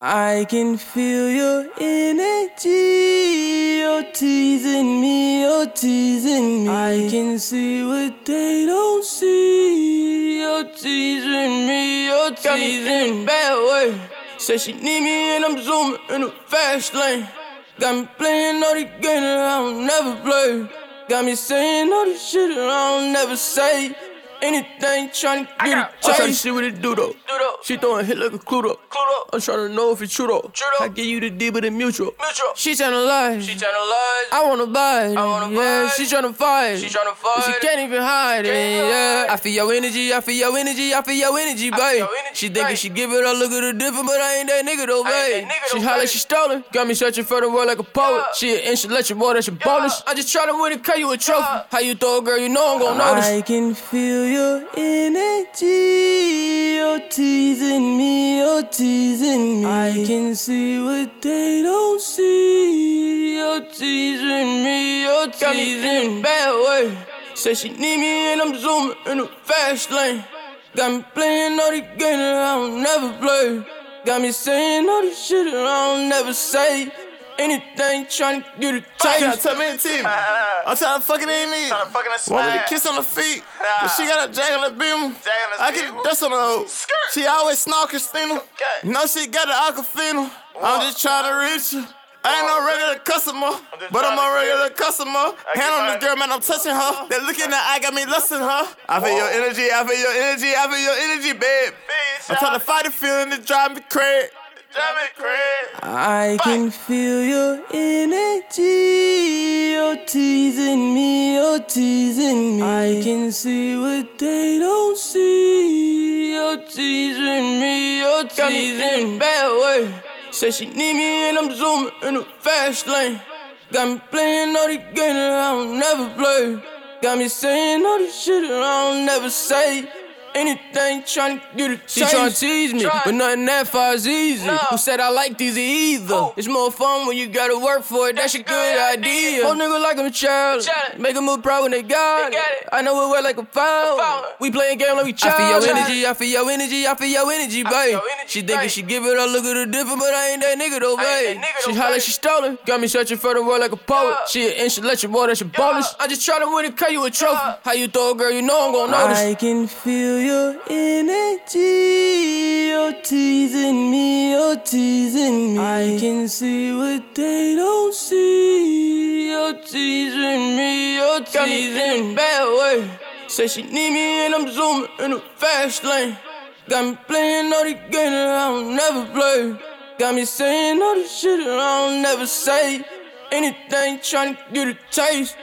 I can feel your energy. You're teasing me, you're teasing me. I can see what they don't see. You're teasing me, you're teasing me. Bad way. Said she need me and I'm zooming in a fast lane. Got me playing all the games that I don't never play. Got me saying all the shit that I don't never say. Anything trying to get a taste. I'm see what it do though. She throwing hit like a Cluedo. I'm trying to know if it's true though. I give you the D, but it mutual. mutual. She tryna lie. She tryna lie. I wanna buy it. I wanna yeah, buy it. she tryna fight. She tryna But she can't even hide it. Can't even Yeah, hide. I feel your energy. I feel your energy. I feel your energy, babe. your energy, She thinking babe. she give it all, look at her different, but I ain't that nigga though, I babe. nigga She though, holla, babe. she stolen. Got me searching for the word like a poet. Yeah. She an inch, let you more, that's your bonus. I just try to win it, cut you a trophy. Yeah. How you throw a girl, you know I'm gon' notice. I can feel your energy. You're teasing me, you're teasing me. I can see what they don't see. You're teasing me, you're teasing me. Bad way. Said she need me and I'm zooming in a fast lane. Got me playing all the games that I don't never play. Got me saying all the shit that I don't never say. Anything trying to get a Trying taste. to tell me and team. I'm trying to fuck it ain't me. Tryna fucking a Want me to kiss on the feet. But she got a jag on the beam. Jag on the I beam. get dust on the hoe. Skirt. She always snark Christina. Okay. No, she got the aquafina. I'm just trying to reach you. I ain't no regular customer, just but I'm a regular customer. Hand on this girl, man, I'm touching her. That look in the eye got me lusting her. I feel your energy, I feel your energy, I feel your energy, babe. Bitch, I'm trying to fight the feeling that drive me crazy. Drive me crazy. I can feel your energy. You're teasing me, you're teasing me. I can see what they don't see. You're teasing me, you're teasing me. Bad way. Said she need me and I'm zooming in a fast lane. Got me playing all the games that I don't never play. Got me saying all the shit that I don't never say. Anything trying to get a taste. She tryna tease me, Try. but nothing that far is easy. No. Who said I like these either? Oh. It's more fun when you gotta work for it. That's, a That's good, a good idea. idea. Whole nigga like I'm a child. Child. Make them move proud when they got, They got it. I know it well like a foul. foul. We playing game like we child. I feel your energy. I feel your energy. I feel your energy, feel babe. she thinking babe. she give it all, look at her different, but I ain't that nigga though, babe. nigga She though, holla, babe. she stolen. Got me searching for the word like a poet. Yeah. She an inch, let your boy, that's your bonus. I just try to win it, cut you a trophy. Yeah. How you throw a girl, you know I'm gon' notice. I can feel your energy. You're teasing me, you're teasing me. I can see what they don't see. You're teasing me, you're teasing me. Bad way. Say she need me and I'm zooming in a fast lane. Got me playing all the games that I don't never play. Got me saying all the shit that I don't never say. Anything trying to get a taste.